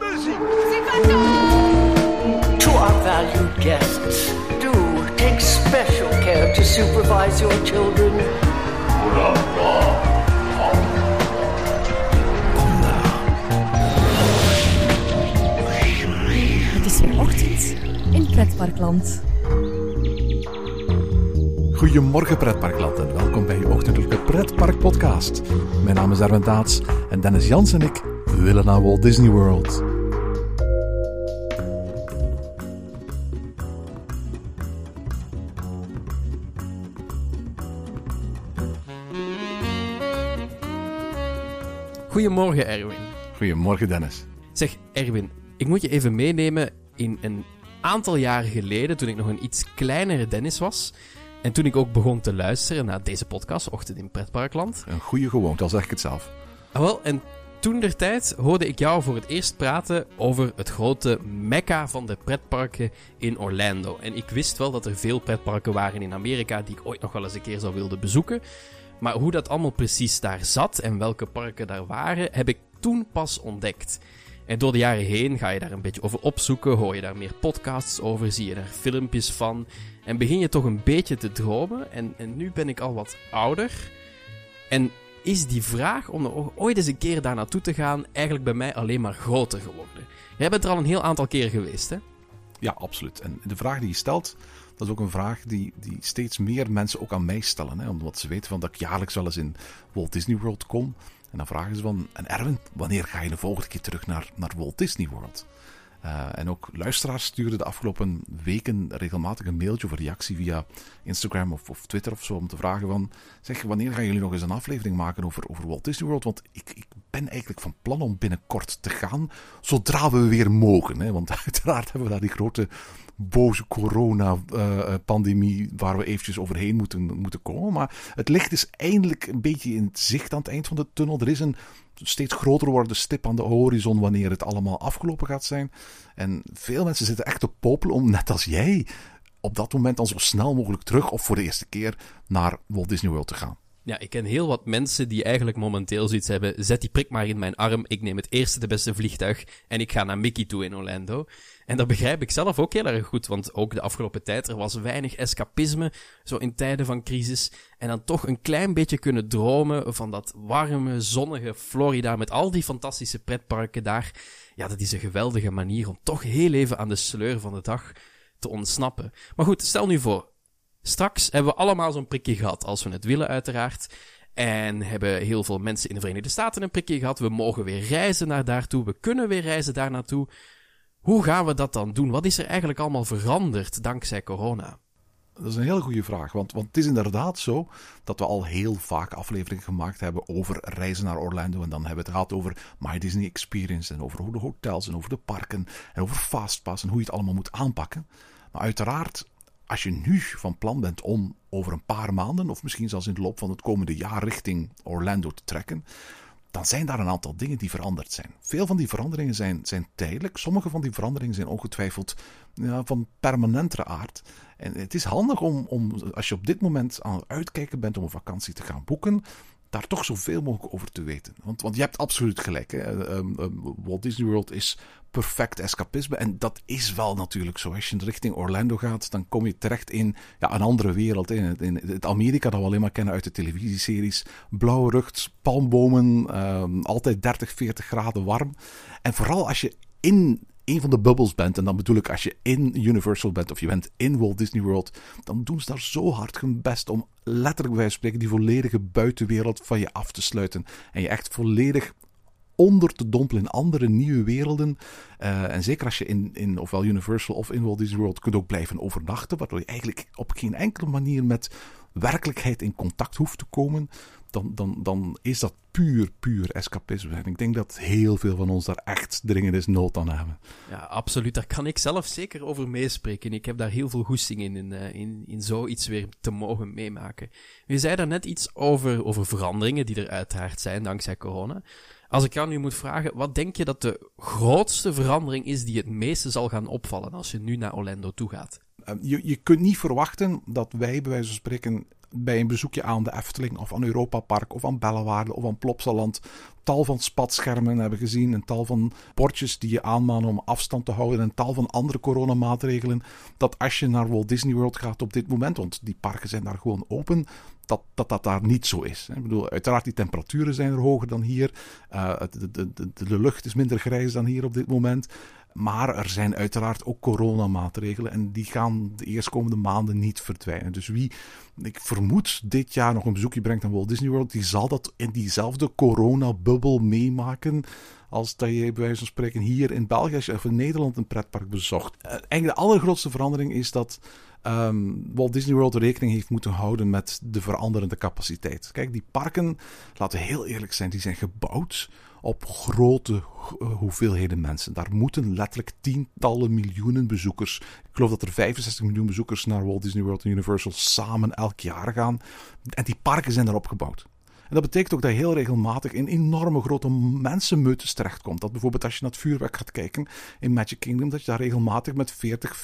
Muziek! To our valued guests, do take special care to supervise your children. Het is weer ochtend in Pretparkland. Goedemorgen pretparkland en welkom bij je ochtendelijke pretpark podcast. Mijn naam is Erwin Daats en Dennis Jans en ik willen naar Walt Disney World. Goedemorgen, Erwin. Goedemorgen Dennis. Zeg, Erwin, ik moet je even meenemen in een aantal jaren geleden, toen ik nog een iets kleinere Dennis was. En toen ik ook begon te luisteren naar deze podcast, Ochtend in Pretparkland. Een goede gewoonte, al zeg ik het zelf. Ah, wel, en toen der tijd hoorde ik jou voor het eerst praten over het grote mekka van de pretparken in Orlando. En ik wist wel dat er veel pretparken waren in Amerika die ik ooit nog wel eens een keer zou willen bezoeken. Maar hoe dat allemaal precies daar zat en welke parken daar waren, heb ik toen pas ontdekt. En door de jaren heen ga je daar een beetje over opzoeken, hoor je daar meer podcasts over, zie je daar filmpjes van. En begin je toch een beetje te dromen. En, en nu ben ik al wat ouder. En is die vraag om ooit eens een keer daar naartoe te gaan eigenlijk bij mij alleen maar groter geworden. Jij bent er al een heel aantal keer geweest, hè? Ja, absoluut. En de vraag die je stelt, dat is ook een vraag die, die steeds meer mensen ook aan mij stellen. Hè, omdat ze weten van dat ik jaarlijks wel eens in Walt Disney World kom. En dan vragen ze van, en Erwin, wanneer ga je de volgende keer terug naar, naar Walt Disney World? Uh, en ook luisteraars stuurden de afgelopen weken regelmatig een mailtje of reactie via Instagram of, of, Twitter of zo om te vragen van zeg, wanneer gaan jullie nog eens een aflevering maken over, over Walt Disney World? Want ik, ik ben eigenlijk van plan om binnenkort te gaan, zodra we weer mogen. Hè? Want uiteraard hebben we daar die grote boze corona-pandemie uh, waar we eventjes overheen moeten, moeten komen. Maar het licht is eindelijk een beetje in het zicht aan het eind van de tunnel. Er is een steeds groter wordende stip aan de horizon wanneer het allemaal afgelopen gaat zijn. En veel mensen zitten echt op popelen om, net als jij, op dat moment dan zo snel mogelijk terug of voor de eerste keer naar Walt Disney World te gaan. Ja, ik ken heel wat mensen die eigenlijk momenteel zoiets hebben. Zet die prik maar in mijn arm. Ik neem het eerste de beste vliegtuig en ik ga naar Mickey toe in Orlando. En dat begrijp ik zelf ook heel erg goed, want ook de afgelopen tijd er was weinig escapisme, zo in tijden van crisis. En dan toch een klein beetje kunnen dromen van dat warme, zonnige Florida met al die fantastische pretparken daar. Ja, dat is een geweldige manier om toch heel even aan de sleur van de dag te ontsnappen. Maar goed, stel nu voor, Straks hebben we allemaal zo'n prikje gehad, als we het willen uiteraard. En hebben heel veel mensen in de Verenigde Staten een prikje gehad. We mogen weer reizen naar daartoe. We kunnen weer reizen daar naartoe. Hoe gaan we dat dan doen? Wat is er eigenlijk allemaal veranderd dankzij corona? Dat is een hele goede vraag. Want, want het is inderdaad zo dat we al heel vaak afleveringen gemaakt hebben over reizen naar Orlando. En dan hebben we het gehad over My Disney Experience. En over de hotels en over de parken. En over Fastpass en hoe je het allemaal moet aanpakken. Maar uiteraard als je nu van plan bent om over een paar maanden, of misschien zelfs in de loop van het komende jaar, richting Orlando te trekken, dan zijn daar een aantal dingen die veranderd zijn. Veel van die veranderingen zijn, zijn tijdelijk. Sommige van die veranderingen zijn ongetwijfeld ja, van permanentere aard. En het is handig om, om, als je op dit moment aan het uitkijken bent om een vakantie te gaan boeken, daar toch zoveel mogelijk over te weten. Want, want je hebt absoluut gelijk. Hè? Um, um, Walt Disney World is perfect escapisme. En dat is wel natuurlijk zo. Als je richting Orlando gaat, dan kom je terecht in ja, een andere wereld. In, in het Amerika dat we alleen maar kennen uit de televisieseries. Blauwe lucht, palmbomen, um, altijd 30, 40 graden warm. En vooral als je in een van de bubbels bent, en dan bedoel ik als je in Universal bent of je bent in Walt Disney World, dan doen ze daar zo hard hun best om letterlijk bij spreken die volledige buitenwereld van je af te sluiten. En je echt volledig onder te dompelen in andere nieuwe werelden. Uh, en zeker als je in, in ofwel Universal of in Walt Disney World kunt ook blijven overnachten, waardoor je eigenlijk op geen enkele manier met werkelijkheid in contact hoeft te komen, dan, dan, dan is dat puur, puur escapisme. En ik denk dat heel veel van ons daar echt dringend is nood aan hebben. Ja, absoluut. Daar kan ik zelf zeker over meespreken. Ik heb daar heel veel goesting in, in, in, in zoiets weer te mogen meemaken. Je zei daar net iets over, over veranderingen die er uiteraard zijn dankzij corona. Als ik jou nu moet vragen, wat denk je dat de grootste verandering is die het meeste zal gaan opvallen als je nu naar Orlando toe gaat? Je, je kunt niet verwachten dat wij bij wijze van spreken bij een bezoekje aan de Efteling of aan Europa Park of aan Bellewaarde of aan Plopsaland tal van spatschermen hebben gezien, een tal van bordjes die je aanmanen om afstand te houden, en een tal van andere coronamaatregelen. Dat als je naar Walt Disney World gaat op dit moment, want die parken zijn daar gewoon open, dat dat, dat daar niet zo is. Ik bedoel, uiteraard, die temperaturen zijn er hoger dan hier. Uh, de, de, de, de lucht is minder grijs dan hier op dit moment. Maar er zijn uiteraard ook coronamaatregelen en die gaan de eerstkomende maanden niet verdwijnen. Dus wie, ik vermoed, dit jaar nog een bezoekje brengt aan Walt Disney World, die zal dat in diezelfde coronabubbel meemaken als dat je bij wijze van spreken hier in België of in Nederland een pretpark bezocht. Eh, eigenlijk de allergrootste verandering is dat um, Walt Disney World rekening heeft moeten houden met de veranderende capaciteit. Kijk, die parken, laten we heel eerlijk zijn, die zijn gebouwd op grote eh, hoeveelheden mensen. Daar moeten letterlijk tientallen miljoenen bezoekers. Ik geloof dat er 65 miljoen bezoekers naar Walt Disney World en Universal samen elk jaar gaan. En die parken zijn daarop gebouwd. Dat betekent ook dat heel regelmatig in enorme grote mensenmeutes terechtkomt. Dat bijvoorbeeld als je naar het vuurwerk gaat kijken in Magic Kingdom, dat je daar regelmatig met 40,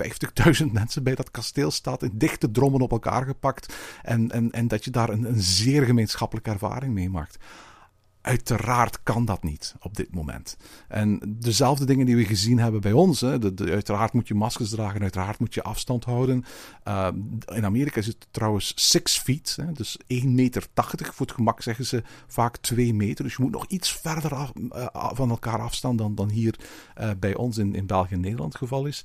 50.000 mensen bij dat kasteel staat, in dichte drommen op elkaar gepakt. En, en, en dat je daar een, een zeer gemeenschappelijke ervaring meemaakt. Uiteraard kan dat niet op dit moment. En dezelfde dingen die we gezien hebben bij ons. Hè, uiteraard moet je maskers dragen, uiteraard moet je afstand houden. Uh, in Amerika is het trouwens 6 feet, hè, dus 1,80 meter. Voor het gemak zeggen ze vaak 2 meter. Dus je moet nog iets verder uh, van elkaar afstaan dan, dan hier uh, bij ons in, in België en Nederland het geval is.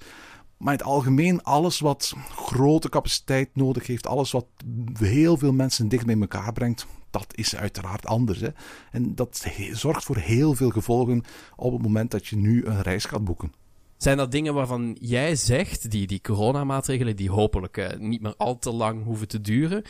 Maar in het algemeen, alles wat grote capaciteit nodig heeft, alles wat heel veel mensen dicht bij elkaar brengt, dat is uiteraard anders. Hè? En dat zorgt voor heel veel gevolgen op het moment dat je nu een reis gaat boeken. Zijn dat dingen waarvan jij zegt, die, die coronamaatregelen, die hopelijk uh, niet meer al te lang hoeven te duren,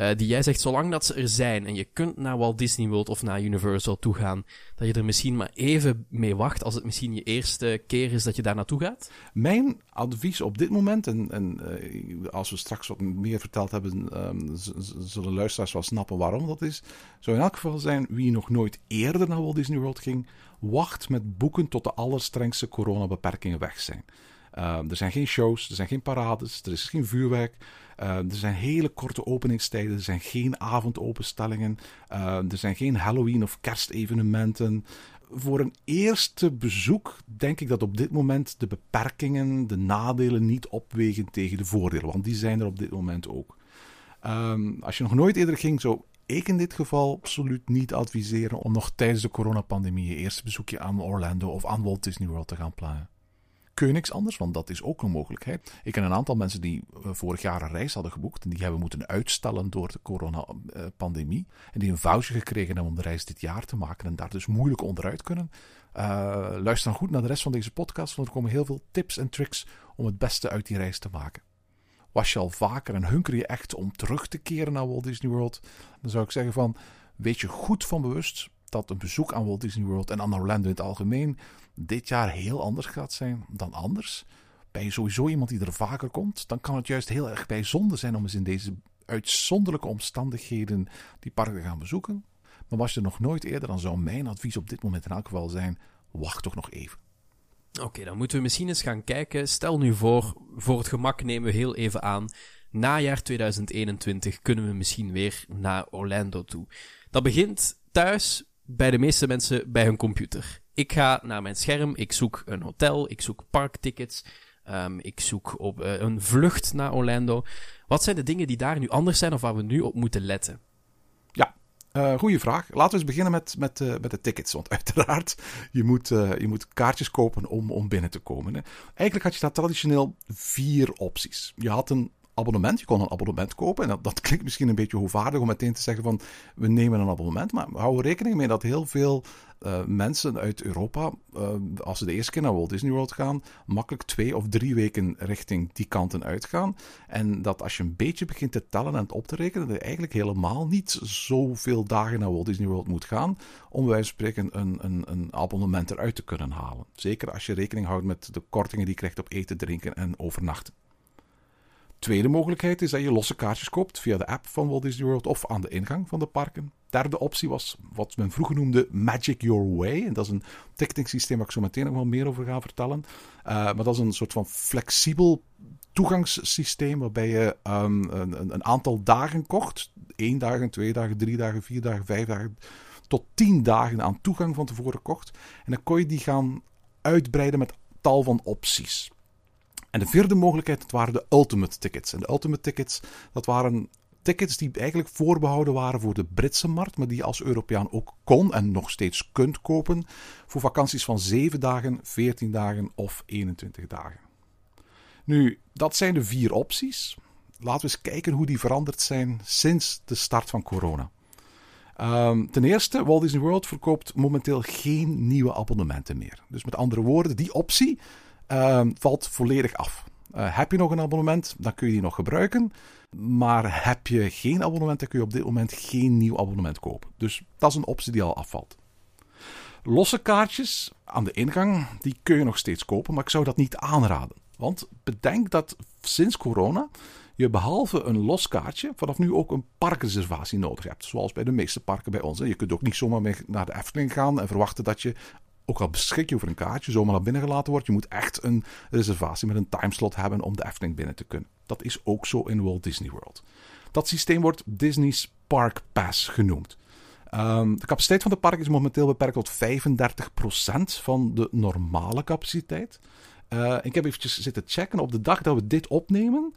uh, die jij zegt, zolang dat ze er zijn en je kunt naar Walt Disney World of naar Universal toe gaan, dat je er misschien maar even mee wacht als het misschien je eerste keer is dat je daar naartoe gaat? Mijn advies op dit moment, en, en uh, als we straks wat meer verteld hebben, um, zullen luisteraars wel snappen waarom dat is, zou in elk geval zijn wie nog nooit eerder naar Walt Disney World ging, wacht met boeken tot de allerstrengste coronabeperkingen weg zijn. Uh, er zijn geen shows, er zijn geen parades, er is geen vuurwerk. Uh, er zijn hele korte openingstijden, er zijn geen avondopenstellingen, uh, er zijn geen Halloween- of kerstevenementen. Voor een eerste bezoek denk ik dat op dit moment de beperkingen, de nadelen niet opwegen tegen de voordelen, want die zijn er op dit moment ook. Als je nog nooit eerder ging, zou ik in dit geval absoluut niet adviseren om nog tijdens de coronapandemie je eerste bezoekje aan Orlando of aan Walt Disney World te gaan plannen. Kun niks anders, want dat is ook een mogelijkheid. Ik ken een aantal mensen die eh, vorig jaar een reis hadden geboekt en die hebben moeten uitstellen door de coronapandemie. En die een voucher gekregen hebben om de reis dit jaar te maken en daar dus moeilijk onderuit kunnen. Uh, luister dan goed naar de rest van deze podcast, want er komen heel veel tips en tricks om het beste uit die reis te maken. Was je al vaker en hunker je echt om terug te keren naar Walt Disney World? Dan zou ik zeggen van, weet je goed van bewust dat een bezoek aan Walt Disney World en aan Orlando in het algemeen dit jaar heel anders gaat zijn dan anders. Je sowieso iemand die er vaker komt, dan kan het juist heel erg bijzonder zijn om eens in deze uitzonderlijke omstandigheden die parken te gaan bezoeken. Maar was je er nog nooit eerder, dan zou mijn advies op dit moment in elk geval zijn: wacht toch nog even. Oké, dan moeten we misschien eens gaan kijken. Stel nu voor, voor het gemak nemen we heel even aan. Najaar 2021 kunnen we misschien weer naar Orlando toe. Dat begint thuis bij de meeste mensen bij hun computer. Ik ga naar mijn scherm, ik zoek een hotel, ik zoek parktickets, um, ik zoek op uh, een vlucht naar Orlando. Wat zijn de dingen die daar nu anders zijn of waar we nu op moeten letten? Ja, uh, goeie vraag. Laten we eens beginnen met, met, uh, met de tickets. Want uiteraard, je moet, je moet kaartjes kopen om, om binnen te komen. Hè. Eigenlijk had je daar traditioneel vier opties. Je had een abonnement. Je kon een abonnement kopen. En dat, klinkt misschien een beetje hoogvaardig om meteen te zeggen van we nemen een abonnement. Maar we houden rekening mee dat heel veel uh, mensen uit Europa, uh, als ze de eerste keer naar Walt Disney World gaan, makkelijk twee of drie weken richting die kanten uitgaan. En dat als je een beetje begint te tellen en het op te rekenen, dat je eigenlijk helemaal niet zoveel dagen naar Walt Disney World moet gaan om van spreken een, een, een abonnement eruit te kunnen halen. Zeker als je rekening houdt met de kortingen die je krijgt op eten, drinken en overnachten. Tweede mogelijkheid is dat je losse kaartjes koopt via de app van Walt Disney World of aan de ingang van de parken. Derde optie was wat men vroeger noemde Magic Your Way. En dat is een ticketing waar ik zo meteen nog wel meer over ga vertellen. Uh, maar dat is een soort van flexibel toegangssysteem waarbij je um, een, een, aantal dagen kocht. Eén dagen, twee dagen, drie dagen, vier dagen, vijf dagen. Tot tien dagen aan toegang van tevoren kocht. En dan kon je die gaan uitbreiden met tal van opties. En de vierde mogelijkheid, dat waren de Ultimate Tickets. En de Ultimate Tickets, dat waren tickets die eigenlijk voorbehouden waren voor de Britse markt, maar die je als Europeaan ook kon en nog steeds kunt kopen voor vakanties van 7 dagen, 14 dagen of 21 dagen. Nu, dat zijn de vier opties. Laten we eens kijken hoe die veranderd zijn sinds de start van corona. Um, ten eerste, Walt Disney World verkoopt momenteel geen nieuwe abonnementen meer. Dus met andere woorden, die optie valt volledig af. Uh, heb je nog een abonnement, dan kun je die nog gebruiken. Maar heb je geen abonnement, dan kun je op dit moment geen nieuw abonnement kopen. Dus dat is een optie die al afvalt. Losse kaartjes aan de ingang, die kun je nog steeds kopen, maar ik zou dat niet aanraden. Want bedenk dat sinds corona je behalve een los kaartje vanaf nu ook een parkreservatie nodig hebt. Zoals bij de meeste parken bij ons. Je kunt ook niet zomaar naar de Efteling gaan en verwachten dat je, ook al beschik je over een kaartje, zomaar naar binnen gelaten wordt. Je moet echt een reservatie met een timeslot hebben om de Efteling binnen te kunnen. Dat is ook zo in Walt Disney World. Dat systeem wordt Disney's Park Pass genoemd. Um, de capaciteit van de park is momenteel beperkt tot 35% van de normale capaciteit. Uh, ik heb eventjes zitten checken. Op de dag dat we dit opnemen,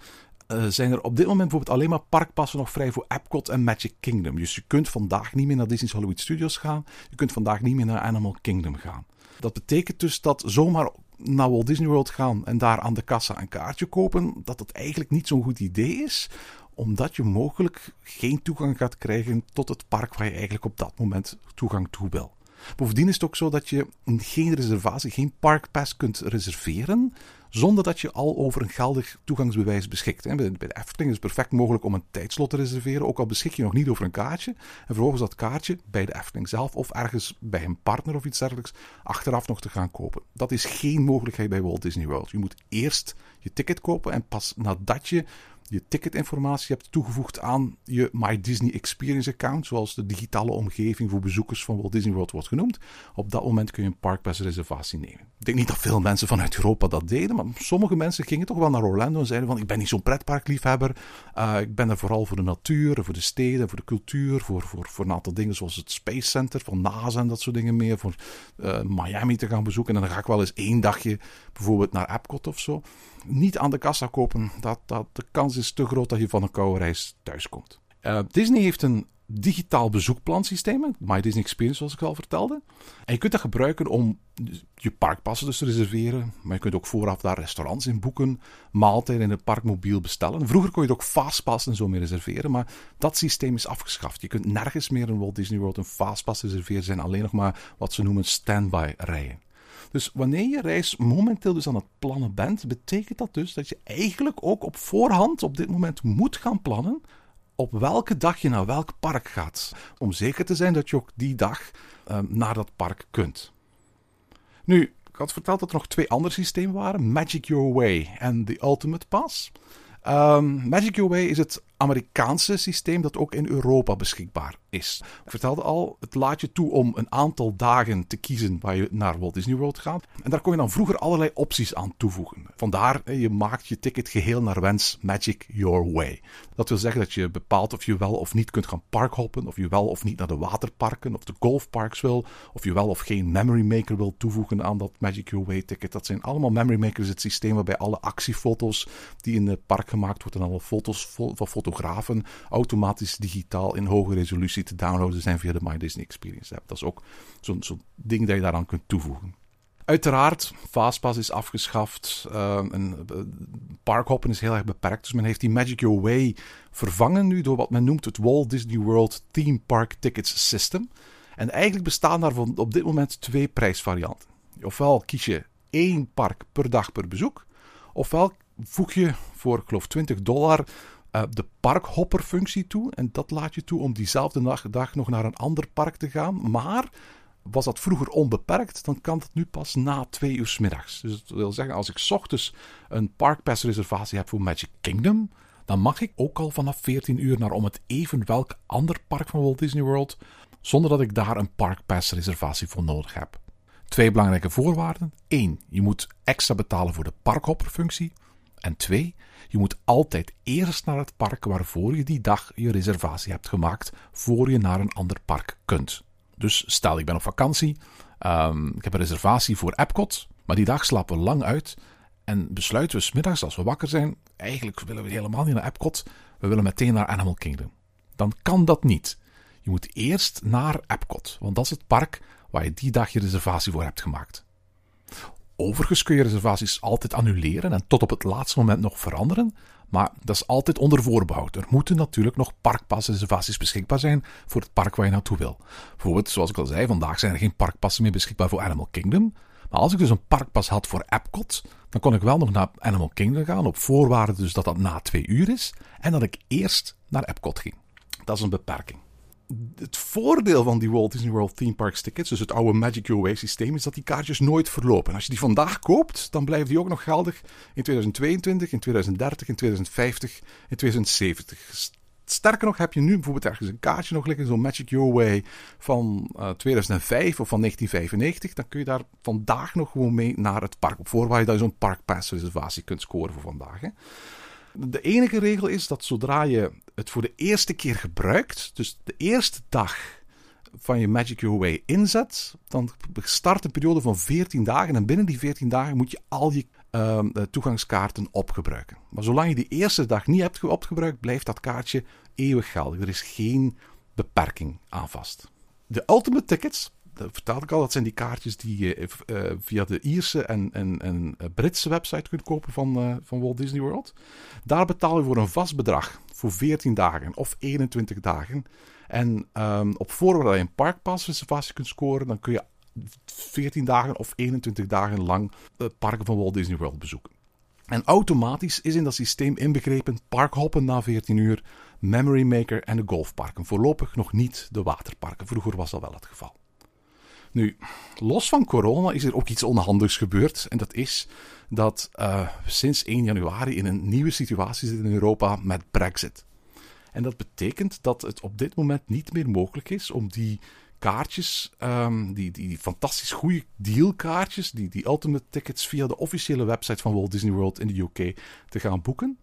uh, zijn er op dit moment bijvoorbeeld alleen maar parkpassen nog vrij voor Epcot en Magic Kingdom. Dus je kunt vandaag niet meer naar Disney's Hollywood Studios gaan. Je kunt vandaag niet meer naar Animal Kingdom gaan. Dat betekent dus dat zomaar naar Walt Disney World gaan en daar aan de kassa een kaartje kopen, dat dat eigenlijk niet zo'n goed idee is omdat je mogelijk geen toegang gaat krijgen tot het park waar je eigenlijk op dat moment toegang toe wil. Bovendien is het ook zo dat je geen reservatie, geen parkpass kunt reserveren zonder dat je al over een geldig toegangsbewijs beschikt. Bij de Efteling is het perfect mogelijk om een tijdslot te reserveren, ook al beschik je nog niet over een kaartje. En vervolgens dat kaartje bij de Efteling zelf of ergens bij een partner of iets dergelijks achteraf nog te gaan kopen. Dat is geen mogelijkheid bij Walt Disney World. Je moet eerst je ticket kopen en pas nadat je je ticketinformatie hebt toegevoegd aan je My Disney Experience account, zoals de digitale omgeving voor bezoekers van Walt Disney World wordt genoemd. Op dat moment kun je een parkpass reservatie nemen. Ik denk niet dat veel mensen vanuit Europa dat deden, maar sommige mensen gingen toch wel naar Orlando en zeiden van ik ben niet zo'n pretparkliefhebber. Uh, ik ben er vooral voor de natuur, voor de steden, voor de cultuur, voor, voor, voor een aantal dingen zoals het Space Center van NASA en dat soort dingen meer. Voor uh, Miami te gaan bezoeken en dan ga ik wel eens één dagje bijvoorbeeld naar Epcot of zo niet aan de kassa kopen. Dat, dat, de kans is te groot dat je van een koude reis thuiskomt. Uh, Disney heeft een digitaal bezoekplansysteem, My Disney Experience zoals ik al vertelde. En je kunt dat gebruiken om je parkpassen dus te reserveren. Maar je kunt ook vooraf daar restaurants in boeken, maaltijden in het park mobiel bestellen. Vroeger kon je ook fastpass en zo meer reserveren, maar dat systeem is afgeschaft. Je kunt nergens meer in Walt Disney World een fastpass reserveren. Er zijn alleen nog maar wat ze noemen standby rijen. Dus wanneer je reis momenteel dus aan het plannen bent, betekent dat dus dat je eigenlijk ook op voorhand op dit moment moet gaan plannen op welke dag je naar welk park gaat. Om zeker te zijn dat je ook die dag uh, naar dat park kunt. Nu, ik had verteld dat er nog twee andere systemen waren: Magic Your Way en The Ultimate Pass. Um, Magic Your Way is het Amerikaanse systeem dat ook in Europa beschikbaar is. Ik vertelde al, het laat je toe om een aantal dagen te kiezen waar je naar Walt Disney World gaat. En daar kon je dan vroeger allerlei opties aan toevoegen. Vandaar, je maakt je ticket geheel naar wens Magic Your Way. Dat wil zeggen dat je bepaalt of je wel of niet kunt gaan parkhoppen, of je wel of niet naar de waterparken of de golfparks wil, of je wel of geen Memory Maker wil toevoegen aan dat Magic Your Way ticket. Dat zijn allemaal Memory Makers, het systeem waarbij alle actiefoto's die in het park gemaakt worden, alle foto's van fotografen fotografen automatisch digitaal in hoge resolutie te downloaden zijn via de My Disney Experience app. Dat is ook zo'n zo ding dat je daaraan kunt toevoegen. Uiteraard, Fastpass is afgeschaft. Uh, en uh, parkhoppen is heel erg beperkt. Dus men heeft die Magic Your Way vervangen nu door wat men noemt het Walt Disney World Theme Park Tickets System. En eigenlijk bestaan daarvan op dit moment twee prijsvarianten. Ofwel kies je één park per dag per bezoek. Ofwel voeg je voor, ik geloof, 20 dollar uh, de parkhopperfunctie toe. En dat laat je toe om diezelfde dag, nog naar een ander park te gaan. Maar was dat vroeger onbeperkt, dan kan dat nu pas na twee uur 's middags. Dus dat wil zeggen, als ik ochtends een Parkpass reservatie heb voor Magic Kingdom, dan mag ik ook al vanaf 14 uur naar om het even welk ander park van Walt Disney World, zonder dat ik daar een Parkpass reservatie voor nodig heb. Twee belangrijke voorwaarden. 1. Je moet extra betalen voor de parkhopperfunctie. En 2. Je moet altijd eerst naar het park waarvoor je die dag je reservatie hebt gemaakt, voor je naar een ander park kunt. Dus stel ik ben op vakantie, ehm, ik heb een reservatie voor Epcot, maar die dag slapen we lang uit en besluiten we smiddags als we wakker zijn, eigenlijk willen we helemaal niet naar Epcot, we willen meteen naar Animal Kingdom. Dan kan dat niet. Je moet eerst naar Epcot, want dat is het park waar je die dag je reservatie voor hebt gemaakt. Overigens kun je reservaties altijd annuleren en tot op het laatste moment nog veranderen, maar dat is altijd onder voorbehoud. Er moeten natuurlijk nog parkpasreservaties beschikbaar zijn voor het park waar je naartoe wil. Bijvoorbeeld, zoals ik al zei, vandaag zijn er geen parkpassen meer beschikbaar voor Animal Kingdom. Maar als ik dus een parkpas had voor Epcot, dan kon ik wel nog naar Animal Kingdom gaan, op voorwaarde dus dat dat na twee uur is, en dat ik eerst naar Epcot ging. Dat is een beperking het voordeel van die Walt Disney World Theme Parks tickets, dus het oude Magic Your Way systeem, is dat die kaartjes nooit verlopen. Als je die vandaag koopt, dan blijven die ook nog geldig in 2022, in 2030, in 2050, in 2070. Sterker nog, heb je nu bijvoorbeeld ergens een kaartje nog liggen, zo'n Magic Your Way van uh, 2005 of van 1995, dan kun je daar vandaag nog gewoon mee naar het park. Op voorwaarde dat je zo'n parkpass reservatie kunt scoren voor vandaag. Hè. De enige regel is dat zodra je het voor de eerste keer gebruikt, dus de eerste dag van je Magic Your Way inzet, dan start een periode van 14 dagen. En binnen die 14 dagen moet je al je uh, toegangskaarten opgebruiken. Maar zolang je die eerste dag niet hebt opgebruikt, blijft dat kaartje eeuwig geldig. Er is geen beperking aan vast. De Ultimate Tickets dat vertelde ik al, dat zijn die kaartjes die je uh, via de Ierse en, en, en Britse website kunt kopen van, van Walt Disney World. Daar betaal je voor een vast bedrag voor 14 dagen of 21 dagen. En um, op voorwaarde dat je een parkpassreservatie kunt scoren, dan kun je 14 dagen of 21 dagen lang het parken van Walt Disney World bezoeken. En automatisch is in dat systeem inbegrepen parkhoppen na 14 uur, Memory Maker en de golfparken. Voorlopig nog niet de waterparken. Vroeger was dat wel het geval. Nu, los van corona is er ook iets onhandigs gebeurd. En dat is dat uh, sinds 1 januari in een nieuwe situatie zitten in Europa met Brexit. En dat betekent dat het op dit moment niet meer mogelijk is om die kaartjes, um, die, die fantastisch goede dealkaartjes, die, die ultimate tickets via de officiële website van Walt Disney World in de UK te gaan boeken.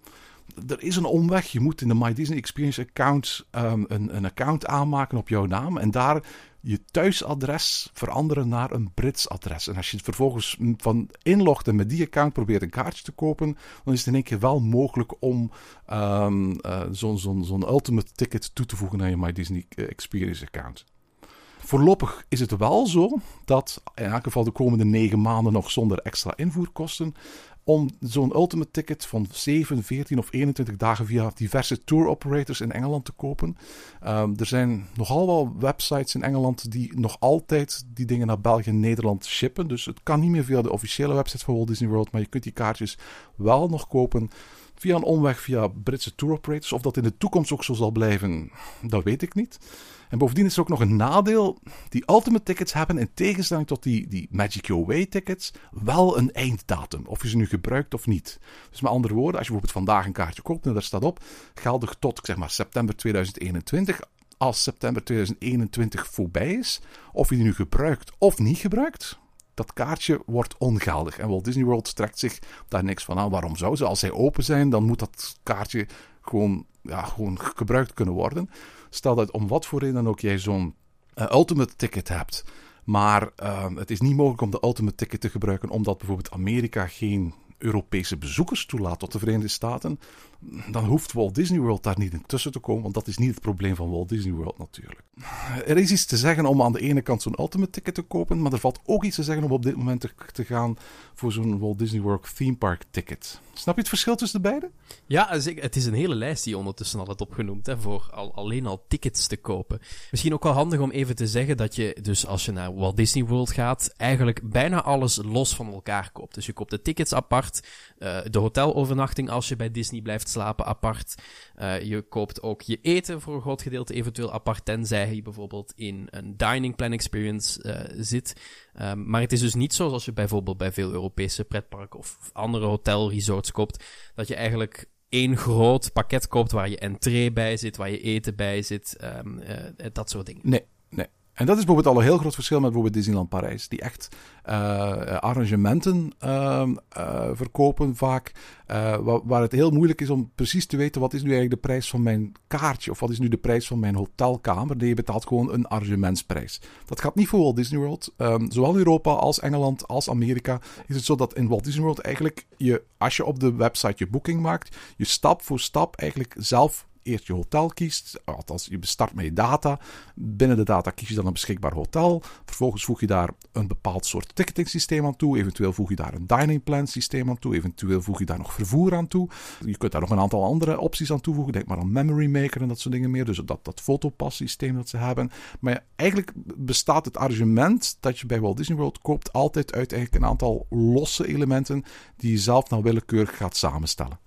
Er is een omweg. Je moet in de My Disney Experience account um, een, een account aanmaken op jouw naam. En daar je thuisadres veranderen naar een Brits adres. En als je vervolgens van inlogt en met die account probeert een kaartje te kopen, dan is het in één keer wel mogelijk om um, uh, zo'n zo zo ultimate ticket toe te voegen aan je My Disney Experience account. Voorlopig is het wel zo dat in elk geval de komende negen maanden nog zonder extra invoerkosten om zo'n ultimate ticket van 7, 14 of 21 dagen via diverse tour operators in Engeland te kopen. Um, er zijn nogal wel websites in Engeland die nog altijd die dingen naar België en Nederland shippen. Dus het kan niet meer via de officiële website van Walt Disney World, maar je kunt die kaartjes wel nog kopen via een omweg via Britse tour operators. Of dat in de toekomst ook zo zal blijven, dat weet ik niet. En bovendien is er ook nog een nadeel. Die Ultimate tickets hebben, in tegenstelling tot die, die Magic Your Way tickets, wel een einddatum. Of je ze nu gebruikt of niet. Dus met andere woorden, als je bijvoorbeeld vandaag een kaartje koopt en daar staat op, geldig tot zeg maar, september 2021. Als september 2021 voorbij is, of je die nu gebruikt of niet gebruikt, dat kaartje wordt ongeldig. En Walt Disney World trekt zich daar niks van aan. Waarom zou ze? Als zij open zijn, dan moet dat kaartje gewoon, ja, gewoon gebruikt kunnen worden. Stel dat om wat voor reden ook jij zo'n uh, ultimate ticket hebt. Maar uh, het is niet mogelijk om de ultimate ticket te gebruiken omdat bijvoorbeeld Amerika geen Europese bezoekers toelaat tot de Verenigde Staten, dan hoeft Walt Disney World daar niet in tussen te komen, want dat is niet het probleem van Walt Disney World natuurlijk. Er is iets te zeggen om aan de ene kant zo'n Ultimate ticket te kopen, maar er valt ook iets te zeggen om op dit moment te, gaan voor zo'n Walt Disney World Theme Park ticket. Snap je het verschil tussen de beide? Ja, het is een hele lijst die je ondertussen al hebt opgenoemd, hè, voor al, alleen al tickets te kopen. Misschien ook wel handig om even te zeggen dat je dus als je naar Walt Disney World gaat, eigenlijk bijna alles los van elkaar koopt. Dus je koopt de tickets apart, uh, de hotelovernachting als je bij Disney blijft slapen apart. Uh, je koopt ook je eten voor een groot gedeelte eventueel apart, tenzij je bijvoorbeeld in een dining plan experience uh, zit. Um, maar het is dus niet zo zoals je bijvoorbeeld bij veel Europese pretparken of andere hotelresorts koopt, dat je eigenlijk één groot pakket koopt waar je entree bij zit, waar je eten bij zit, um, uh, dat soort dingen. Nee, nee. En dat is bijvoorbeeld al een heel groot verschil met bijvoorbeeld Disneyland Parijs, die echt uh, arrangementen uh, uh, verkopen vaak, waar, waar, het heel moeilijk is om precies te weten wat is nu eigenlijk de prijs van mijn kaartje of wat is nu de prijs van mijn hotelkamer. Nee, je betaalt gewoon een arrangementsprijs. Dat gaat niet voor Walt Disney World. Um, zowel Europa als Engeland als Amerika is het zo dat in Walt Disney World eigenlijk je, als je op de website je boeking maakt, je stap voor stap eigenlijk zelf eerst je hotel kiest. Althans, je start met je data. Binnen de data kies je dan een beschikbaar hotel. Vervolgens voeg je daar een bepaald soort ticketing systeem aan toe. Eventueel voeg je daar een dining plan systeem aan toe. Eventueel voeg je daar nog vervoer aan toe. Je kunt daar nog een aantal andere opties aan toevoegen. Denk maar aan Memory Maker en dat soort dingen meer. Dus dat, dat fotopass systeem dat ze hebben. Maar eigenlijk bestaat het argument dat je bij Walt Disney World koopt altijd uit eigenlijk een aantal losse elementen die je zelf nou willekeurig gaat samenstellen.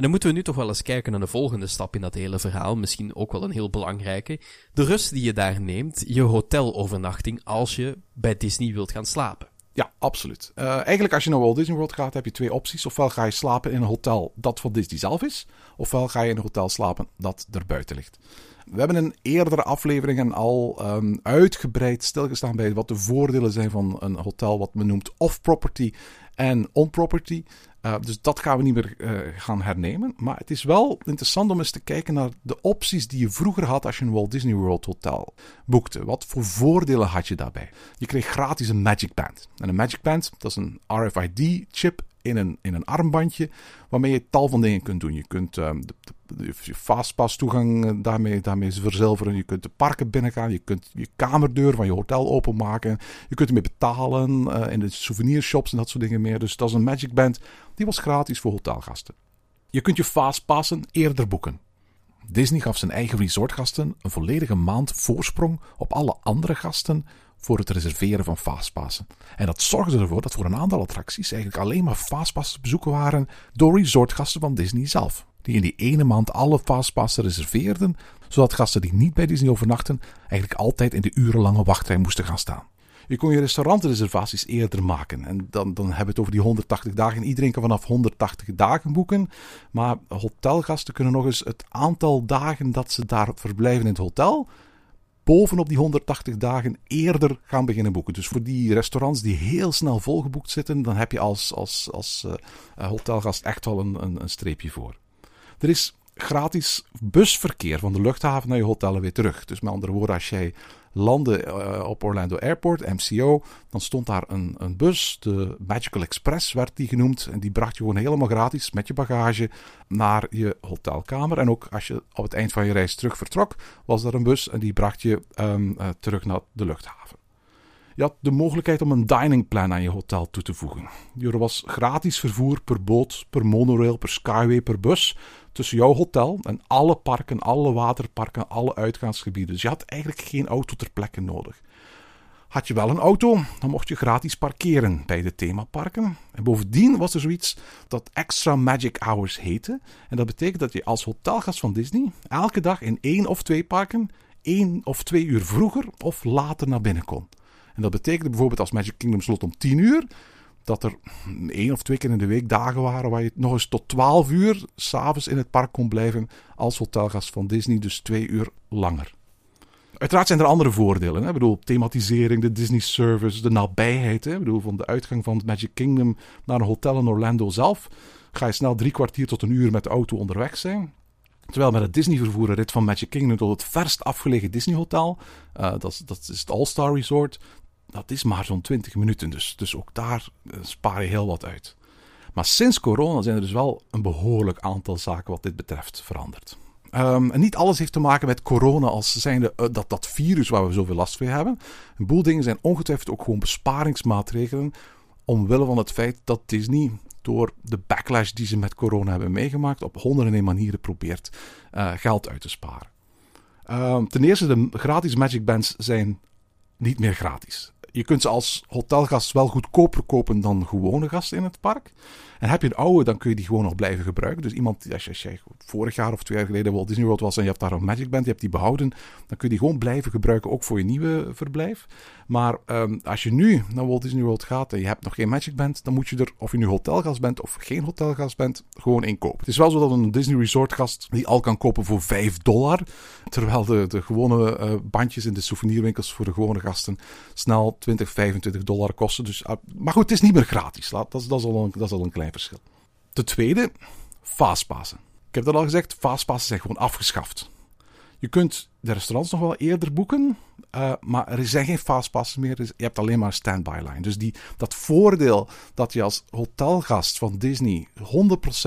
En dan moeten we nu toch wel eens kijken naar de volgende stap in dat hele verhaal. Misschien ook wel een heel belangrijke. De rust die je daar neemt, je hotelovernachting als je bij Disney wilt gaan slapen. Ja, absoluut. Uh, eigenlijk als je naar Walt Disney World gaat, heb je twee opties. Ofwel ga je slapen in een hotel dat van Disney zelf is. Ofwel ga je in een hotel slapen dat er buiten ligt. We hebben in eerdere afleveringen al um, uitgebreid stilgestaan bij wat de voordelen zijn van een hotel wat men noemt off-property en on-property. Uh, dus dat gaan we niet meer uh, gaan hernemen. Maar het is wel interessant om eens te kijken naar de opties die je vroeger had als je een Walt Disney World hotel boekte. Wat voor voordelen had je daarbij? Je kreeg gratis een Magic Band. En een Magic Band, dat is een RFID-chip in een, in een armbandje, waarmee je tal van dingen kunt doen. Je kunt um, de, de, je fastpass toegang eh, daarmee, daarmee verzilveren. Je kunt de parken binnengaan. Je kunt je kamerdeur van je hotel openmaken. Je kunt ermee betalen uh, in de souvenirshops en dat soort dingen meer. Dus dat is een Magic Band. Die was gratis voor hotelgasten. Je kunt je fastpassen eerder boeken. Disney gaf zijn eigen resortgasten een volledige maand voorsprong op alle andere gasten voor het reserveren van fastpassen. En dat zorgde ervoor dat voor een aantal attracties eigenlijk alleen maar fastpassen te bezoeken waren door resortgasten van Disney zelf. Die in die ene maand alle fastpassen reserveerden, zodat gasten die niet bij Disney overnachten eigenlijk altijd in de urenlange wachtrij moesten gaan staan. Je kon je restaurantreservaties eerder maken. En dan, dan hebben we het over die 180 dagen. Iedereen kan vanaf 180 dagen boeken. Maar hotelgasten kunnen nog eens het aantal dagen dat ze daar verblijven in het hotel bovenop die 180 dagen eerder gaan beginnen boeken. Dus voor die restaurants die heel snel volgeboekt zitten, dan heb je als, als, als uh, hotelgast echt wel een, een, een, streepje voor. Er is gratis busverkeer van de luchthaven naar je hotel en weer terug. Dus met andere woorden, als jij landde uh, op Orlando Airport, MCO, dan stond daar een, een bus, de Magical Express werd die genoemd. En die bracht je gewoon helemaal gratis met je bagage naar je hotelkamer. En ook als je op het eind van je reis terug vertrok, was er een bus en die bracht je um, uh, terug naar de luchthaven. Je had de mogelijkheid om een dining plan aan je hotel toe te voegen. Er was gratis vervoer per boot, per monorail, per skyway, per bus tussen jouw hotel en alle parken, alle waterparken, alle uitgaansgebieden. Dus je had eigenlijk geen auto ter plekke nodig. Had je wel een auto, dan mocht je gratis parkeren bij de themaparken. En bovendien was er zoiets dat Extra Magic Hours heette. En dat betekent dat je als hotelgast van Disney elke dag in één of twee parken één of twee uur vroeger of later naar binnen kon. En dat betekende bijvoorbeeld als Magic Kingdom slot om 10 uur, dat er één of twee keer in de week dagen waren waar je nog eens tot 12 uur s'avonds in het park kon blijven als hotelgast van Disney, dus twee uur langer. Uiteraard zijn er andere voordelen. Hè? Ik bedoel, thematisering, de Disney Service, de nabijheid. Hè? Ik bedoel, van de uitgang van het Magic Kingdom naar een hotel in Orlando zelf ga je snel drie kwartier tot een uur met de auto onderweg zijn. Terwijl met het Disney-vervoer een rit van Magic Kingdom tot het verst afgelegen Disney-hotel, uh, dat, dat, is het All-Star Resort, dat is maar zo'n 20 minuten. Dus, dus ook daar uh, spaar je heel wat uit. Maar sinds corona zijn er dus wel een behoorlijk aantal zaken wat dit betreft veranderd. Um, en niet alles heeft te maken met corona als zijnde uh, dat, dat virus waar we zoveel last van hebben. Een boel dingen zijn ongetwijfeld ook gewoon besparingsmaatregelen. Omwille van het feit dat Disney door de backlash die ze met corona hebben meegemaakt, op honderden manieren probeert uh, geld uit te sparen. Uh, ten eerste, de gratis Magic Bands zijn niet meer gratis. Je kunt ze als hotelgast wel goedkoper kopen dan gewone gasten in het park. En heb je een oude, dan kun je die gewoon nog blijven gebruiken. Dus iemand, als je, vorig jaar of twee jaar geleden Walt Disney World was en je hebt daar een Magic Band, je hebt die behouden, dan kun je die gewoon blijven gebruiken, ook voor je nieuwe verblijf. Maar um, als je nu naar Walt Disney World gaat en je hebt nog geen Magic Band, dan moet je er, of je nu hotelgast bent of geen hotelgast bent, gewoon inkopen. Het is wel zo dat een Disney Resort gast die al kan kopen voor 5 dollar, terwijl de, de gewone uh, bandjes in de souvenirwinkels voor de gewone gasten snel 20, 25 dollar kosten. Dus, uh, maar goed, het is niet meer gratis. Dat, dat, is al een, dat is al een klein verschil. Ten tweede, fastpassen. Ik heb dat al gezegd, fastpassen zijn gewoon afgeschaft. Je kunt de restaurants nog wel eerder boeken, uh, maar er zijn geen fastpassen meer. Je hebt alleen maar standby line. Dus die, dat voordeel dat je als hotelgast van Disney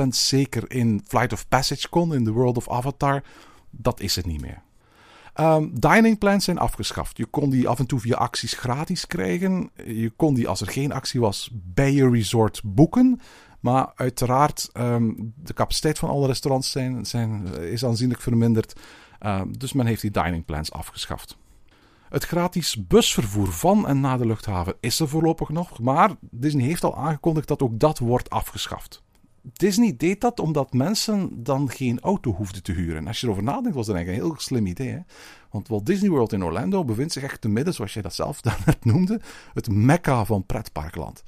100% zeker in Flight of Passage kon, in the World of Avatar, dat is het niet meer. Um, dining plans zijn afgeschaft. Je kon die af en toe via acties gratis krijgen. Je kon die als er geen actie was bij je resort boeken. Maar uiteraard, um, de capaciteit van alle restaurants zijn, zijn, is aanzienlijk verminderd. Uh, dus men heeft die dining plans afgeschaft. Het gratis busvervoer van en naar de luchthaven is er voorlopig nog. Maar Disney heeft al aangekondigd dat ook dat wordt afgeschaft. Disney deed dat omdat mensen dan geen auto hoefden te huren. Als je erover nadenkt, was dat eigenlijk een heel slim idee. Hè? Want Walt Disney World in Orlando bevindt zich echt te midden, zoals jij dat zelf daarnet noemde, het mekka van pretparkland.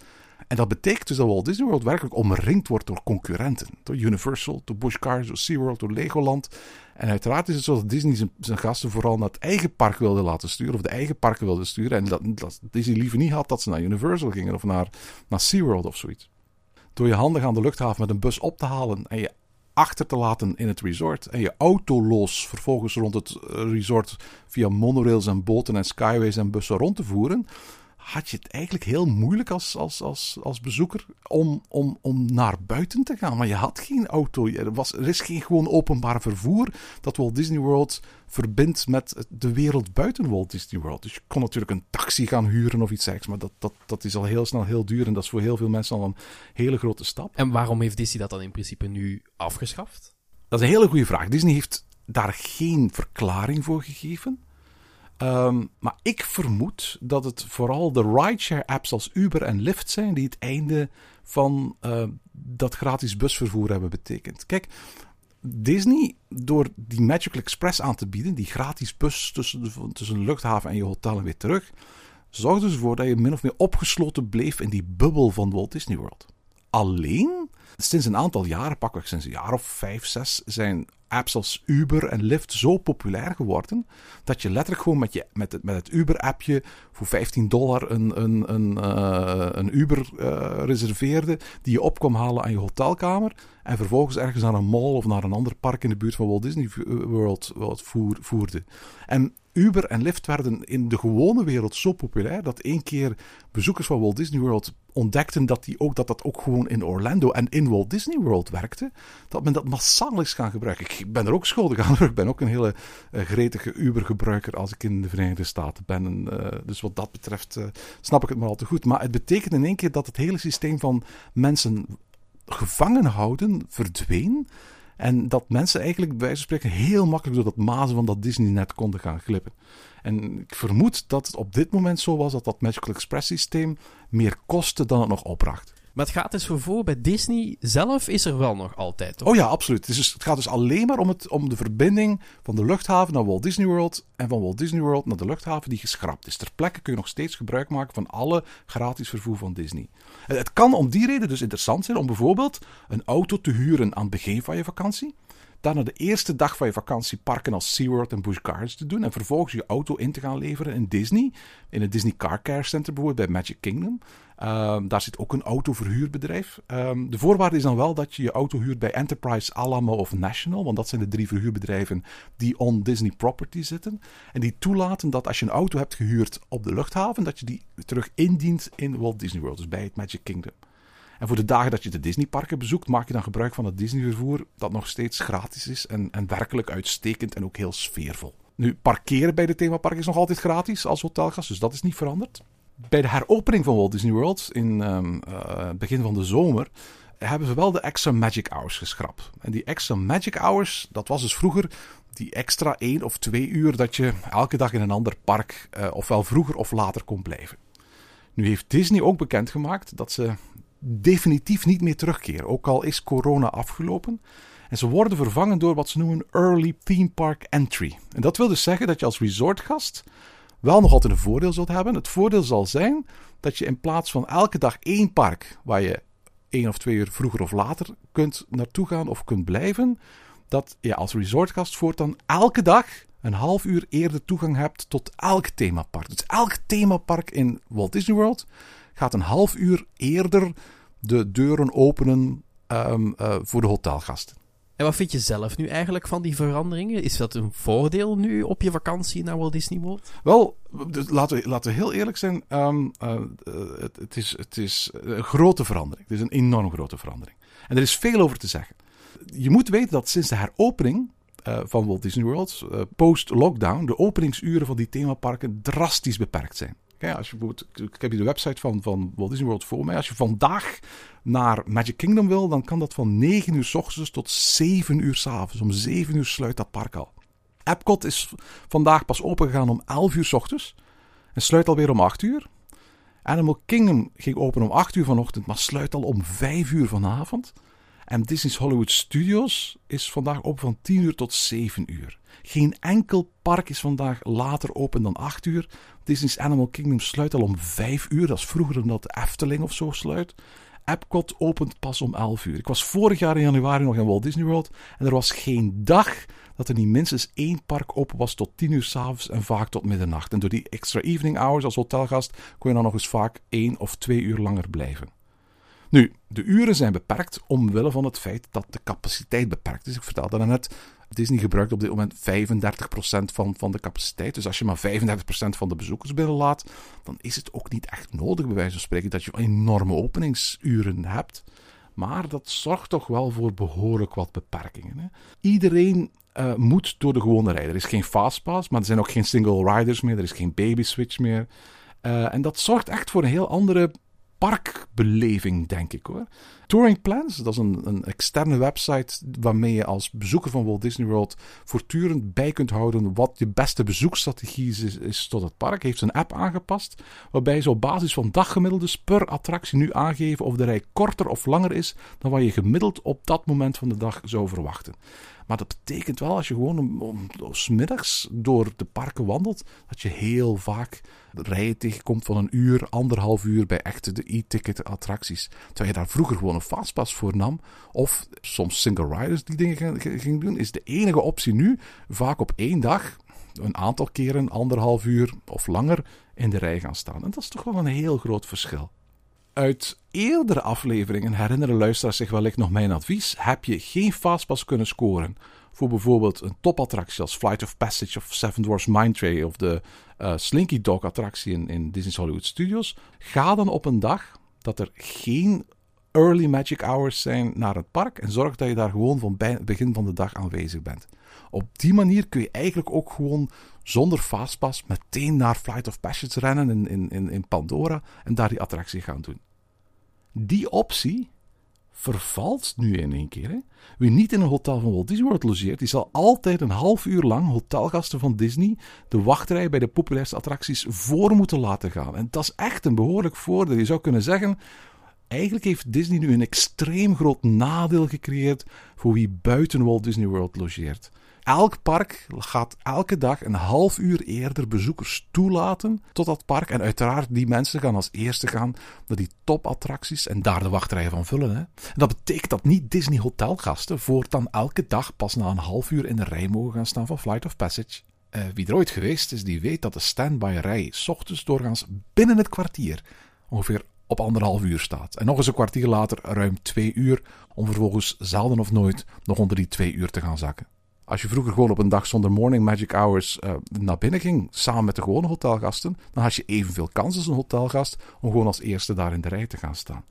En dat betekent dus dat Walt Disney World werkelijk omringd wordt door concurrenten. Door Universal, door Busch Cars, door SeaWorld, door Legoland. En uiteraard is het zo dat Disney zijn, gasten vooral naar het eigen park wilde laten sturen. Of de eigen parken wilde sturen. En dat, dat Disney liever niet had dat ze naar Universal gingen of naar, naar SeaWorld of zoiets. Door je handig aan de luchthaven met een bus op te halen en je achter te laten in het resort. En je auto los vervolgens rond het resort via monorails en boten en skyways en bussen rond te voeren had je het eigenlijk heel moeilijk als, als, als, als bezoeker om, om, om naar buiten te gaan. Maar je had geen auto. Er, was, er is geen gewoon openbaar vervoer dat Walt Disney World verbindt met de wereld buiten Walt Disney World. Dus je kon natuurlijk een taxi gaan huren of iets dergelijks. Maar dat, dat, dat is al heel snel heel duur. En dat is voor heel veel mensen al een hele grote stap. En waarom heeft Disney dat dan in principe nu afgeschaft? Dat is een hele goede vraag. Disney heeft daar geen verklaring voor gegeven. Um, maar ik vermoed dat het vooral de rideshare apps als Uber en Lyft zijn die het einde van uh, dat gratis busvervoer hebben betekend. Kijk, Disney, door die Magical Express aan te bieden, die gratis bus tussen de, tussen de luchthaven en je hotel en weer terug, zorgde ervoor dat je min of meer opgesloten bleef in die bubbel van Walt Disney World. Alleen, sinds een aantal jaren, pakweg sinds een jaar of vijf, zes, zijn apps als Uber en Lyft zo populair geworden dat je letterlijk gewoon met, je, met, het, met het Uber-appje voor 15 dollar een, een, een, uh, een Uber uh, reserveerde die je op kwam halen aan je hotelkamer en vervolgens ergens naar een mall of naar een ander park in de buurt van Walt Disney World, World voer, voerde. En Uber en Lyft werden in de gewone wereld zo populair dat één keer bezoekers van Walt Disney World ontdekten dat, die ook, dat dat ook gewoon in Orlando en in Walt Disney World werkte. Dat men dat massaal is gaan gebruiken. Ik ben er ook schuldig aan. Ik ben ook een hele uh, gretige Uber-gebruiker als ik in de Verenigde Staten ben. En, uh, dus wat dat betreft uh, snap ik het maar al te goed. Maar het betekent in één keer dat het hele systeem van mensen gevangen houden verdween. En dat mensen eigenlijk bij wijze van spreken heel makkelijk door dat mazen van dat Disney-net konden gaan glippen. En ik vermoed dat het op dit moment zo was dat dat Magical Express systeem meer kostte dan het nog opbracht. Maar het gratis vervoer bij Disney zelf is er wel nog altijd, toch? Oh ja, absoluut. Het, is, het gaat dus alleen maar om, het, om de verbinding van de luchthaven naar Walt Disney World en van Walt Disney World naar de luchthaven die geschrapt is. Ter plekke kun je nog steeds gebruik maken van alle gratis vervoer van Disney. Het kan om die reden dus interessant zijn om bijvoorbeeld een auto te huren aan het begin van je vakantie. Daarna de eerste dag van je vakantie parken als SeaWorld en Busch Gardens te doen. En vervolgens je auto in te gaan leveren in Disney. In het Disney Car Care Center bijvoorbeeld bij Magic Kingdom. Um, daar zit ook een autoverhuurbedrijf. Um, de voorwaarde is dan wel dat je je auto huurt bij Enterprise, Alamo of National. Want dat zijn de drie verhuurbedrijven die on Disney property zitten. En die toelaten dat als je een auto hebt gehuurd op de luchthaven, dat je die terug indient in Walt Disney World. Dus bij het Magic Kingdom. En voor de dagen dat je de Disneyparken bezoekt, maak je dan gebruik van het Disneyvervoer, dat nog steeds gratis is en, en werkelijk uitstekend en ook heel sfeervol. Nu, parkeren bij de themapark is nog altijd gratis als hotelgast, dus dat is niet veranderd. Bij de heropening van Walt Disney World in um, begin van de zomer hebben ze wel de extra Magic Hours geschrapt. En die extra Magic Hours, dat was dus vroeger die extra één of twee uur dat je elke dag in een ander park uh, ofwel vroeger of later kon blijven. Nu heeft Disney ook bekendgemaakt dat ze definitief niet meer terugkeren, ook al is corona afgelopen. En ze worden vervangen door wat ze noemen Early Theme Park Entry. En dat wil dus zeggen dat je als resortgast wel nog altijd een voordeel zult hebben. Het voordeel zal zijn dat je in plaats van elke dag één park waar je één of twee uur vroeger of later kunt naartoe gaan of kunt blijven, dat je als resortgast voortaan elke dag een half uur eerder toegang hebt tot elk themapark. Dus elk themapark in Walt Disney World gaat een half uur eerder de deuren openen um, uh, voor de hotelgasten. En wat vind je zelf nu eigenlijk van die veranderingen? Is dat een voordeel nu op je vakantie naar Walt Disney World? Wel, laten, we, laten we heel eerlijk zijn. Um, uh, het, het, is, het is een grote verandering. Het is een enorm grote verandering. En er is veel over te zeggen. Je moet weten dat sinds de heropening uh, van Walt Disney World, uh, post-lockdown, de openingsuren van die themaparken drastisch beperkt zijn. Als je ik heb hier de website van, van Walt Disney World voor mij. Als je vandaag naar Magic Kingdom wil, dan kan dat van 9 uur s ochtends tot 7 uur s avonds. Om 7 uur sluit dat park al. Epcot is vandaag pas opengegaan om 11 uur s ochtends en sluit alweer om 8 uur. Animal Kingdom ging open om 8 uur vanochtend, maar sluit al om 5 uur vanavond. En Disney's Hollywood Studios is vandaag open van 10 uur tot 7 uur. Geen enkel park is vandaag later open dan 8 uur. Disney's Animal Kingdom sluit al om 5 uur. Dat is vroeger dan dat de Efteling of zo sluit. Epcot opent pas om 11 uur. Ik was vorig jaar in januari nog in Walt Disney World. En er was geen dag dat er niet minstens één park open was tot 10 uur s'avonds en vaak tot middernacht. En door die extra evening hours als hotelgast kon je dan nog eens vaak één of twee uur langer blijven. Nu, de uren zijn beperkt omwille van het feit dat de capaciteit beperkt is. Ik vertelde net, Disney gebruikt op dit moment 35% van, van de capaciteit. Dus als je maar 35% van de bezoekers binnenlaat, dan is het ook niet echt nodig, bij wijze van spreken, dat je enorme openingsuren hebt. Maar dat zorgt toch wel voor behoorlijk wat beperkingen. Hè? Iedereen uh, moet door de gewone rij. Er is geen fastpass, maar er zijn ook geen single riders meer. Er is geen baby switch meer. Uh, en dat zorgt echt voor een heel andere parkbeleving, denk ik hoor. Touring Plans, dat is een, een, externe website waarmee je als bezoeker van Walt Disney World voortdurend bij kunt houden wat je beste bezoekstrategie is, tot het park. Heeft een app aangepast waarbij ze op basis van daggemiddeldes per attractie nu aangeven of de rij korter of langer is dan wat je gemiddeld op dat moment van de dag zou verwachten. Maar dat betekent wel, als je gewoon om, om, middags door de parken wandelt, dat je heel vaak rijen tegenkomt van een uur, anderhalf uur bij echte de e-ticket attracties. Terwijl je daar vroeger gewoon een fastpass voor nam, of soms single riders die dingen ging doen, is de enige optie nu vaak op één dag een aantal keren, anderhalf uur of langer in de rij gaan staan. En dat is toch wel een heel groot verschil. Uit eerdere afleveringen herinneren luisteraars zich wellicht nog mijn advies. Heb je geen fastpass kunnen scoren voor bijvoorbeeld een topattractie als Flight of Passage of Seven Dwarfs Mine Train of de uh, Slinky Dog attractie in, in Disney's Hollywood Studios, ga dan op een dag dat er geen early magic hours zijn naar het park en zorg dat je daar gewoon van het begin van de dag aanwezig bent. Op die manier kun je eigenlijk ook gewoon zonder fastpass meteen naar Flight of Passage rennen in, in, in Pandora en daar die attractie gaan doen. Die optie vervalt nu in één keer. Hè? Wie niet in een hotel van Walt Disney World logeert, die zal altijd een half uur lang hotelgasten van Disney de wachtrij bij de populairste attracties voor moeten laten gaan. En dat is echt een behoorlijk voordeel. Je zou kunnen zeggen, eigenlijk heeft Disney nu een extreem groot nadeel gecreëerd voor wie buiten Walt Disney World logeert. Elk park gaat elke dag een half uur eerder bezoekers toelaten tot dat park. En uiteraard, die mensen gaan als eerste gaan naar die topattracties en daar de wachtrijen van vullen. Hè. En dat betekent dat niet Disney hotelgasten voortaan elke dag pas na een half uur in de rij mogen gaan staan voor Flight of Passage. Uh, wie er ooit geweest is, die weet dat de standby rij ochtends doorgaans binnen het kwartier ongeveer op anderhalf uur staat. En nog eens een kwartier later ruim twee uur, om vervolgens zelden of nooit nog onder die twee uur te gaan zakken. Als je vroeger gewoon op een dag zonder morning magic hours uh, naar binnen ging, samen met de gewone hotelgasten, dan had je evenveel kans als een hotelgast om gewoon als eerste daar in de rij te gaan staan.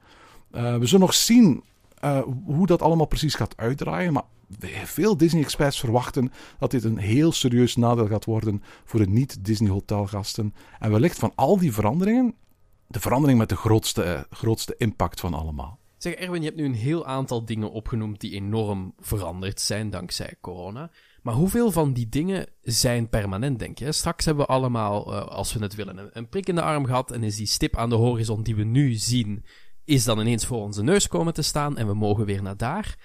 Uh, we zullen nog zien uh, hoe dat allemaal precies gaat uitdraaien, maar veel Disney-experts verwachten dat dit een heel serieus nadeel gaat worden voor de niet-Disney hotelgasten. En wellicht van al die veranderingen, de verandering met de grootste, grootste impact van allemaal. Zeg Erwin, je hebt nu een heel aantal dingen opgenoemd die enorm veranderd zijn dankzij corona. Maar hoeveel van die dingen zijn permanent, denk je? Straks hebben we allemaal, uh, als we het willen, een, prik in de arm gehad en is die stip aan de horizon die we nu zien, is dan ineens voor onze neus komen te staan en we mogen weer naar daar.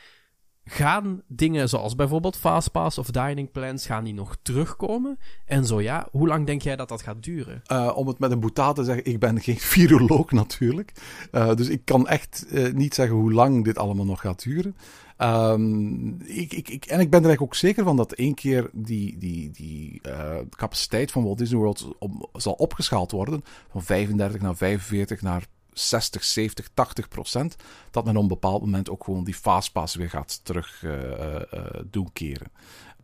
Gaan dingen zoals bijvoorbeeld Fastpass of Dining Plans, gaan die nog terugkomen? En zo ja, hoe lang denk jij dat dat gaat duren? Uh, om het met een boetaal te zeggen, ik ben geen viroloog natuurlijk. Uh, dus ik kan echt uh, niet zeggen hoe lang dit allemaal nog gaat duren. Ik, ik, ik, en ik ben er eigenlijk ook zeker van dat één keer die, die, die capaciteit van Walt Disney World op, zal opgeschaald worden, van 35 naar 45 naar 60, 70, 80 procent, dat men op een bepaald moment ook gewoon die fastpass weer gaat terug uh, uh, doen keren.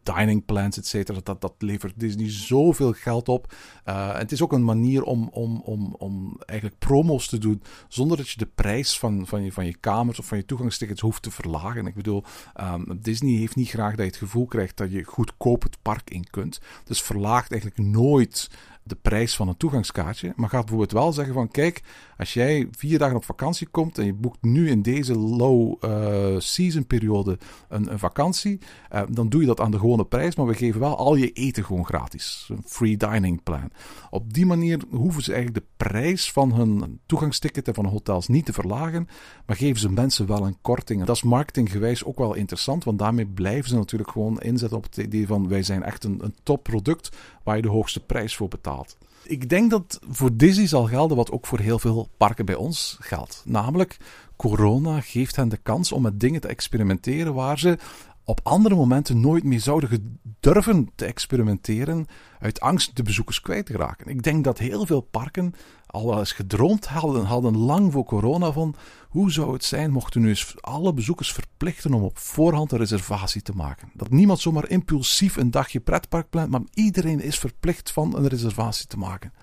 Dining plans, et cetera, dat, dat levert Disney zoveel geld op. Het is ook een manier om, om, om, om eigenlijk promos te doen zonder dat je de prijs van, van, je, van je kamers of van je toegangstickets hoeft te verlagen. Ik bedoel, um, Disney heeft niet graag dat je het gevoel krijgt dat je goedkoop het park in kunt. Dus verlaagt eigenlijk nooit de prijs van een toegangskaartje. Maar gaat bijvoorbeeld wel zeggen van kijk, als jij vier dagen op vakantie komt en je boekt nu in deze low uh, season periode een, vakantie, uh, dan doe je dat aan de gewone prijs, maar we geven wel al je eten gewoon gratis. Een free dining plan. Op die manier hoeven ze eigenlijk de prijs van hun toegangsticket en van hotels niet te verlagen, maar geven ze mensen wel een korting. Dat is marketinggewijs ook wel interessant, want daarmee blijven ze natuurlijk gewoon inzetten op het idee van wij zijn echt een, een topproduct waar je de hoogste prijs voor betaalt. Ik denk dat voor Disney zal gelden wat ook voor heel veel parken bij ons geldt. Namelijk, corona geeft hen de kans om met dingen te experimenteren waar ze op andere momenten nooit meer zouden durven te experimenteren uit angst de bezoekers kwijt te raken. Ik denk dat heel veel parken al wel eens gedroomd hadden, hadden lang voor corona van hoe zou het zijn mochten nu eens alle bezoekers verplichten om op voorhand een reservatie te maken. Dat niemand zomaar impulsief een dagje pretpark plant, maar iedereen is verplicht van een reservatie te maken.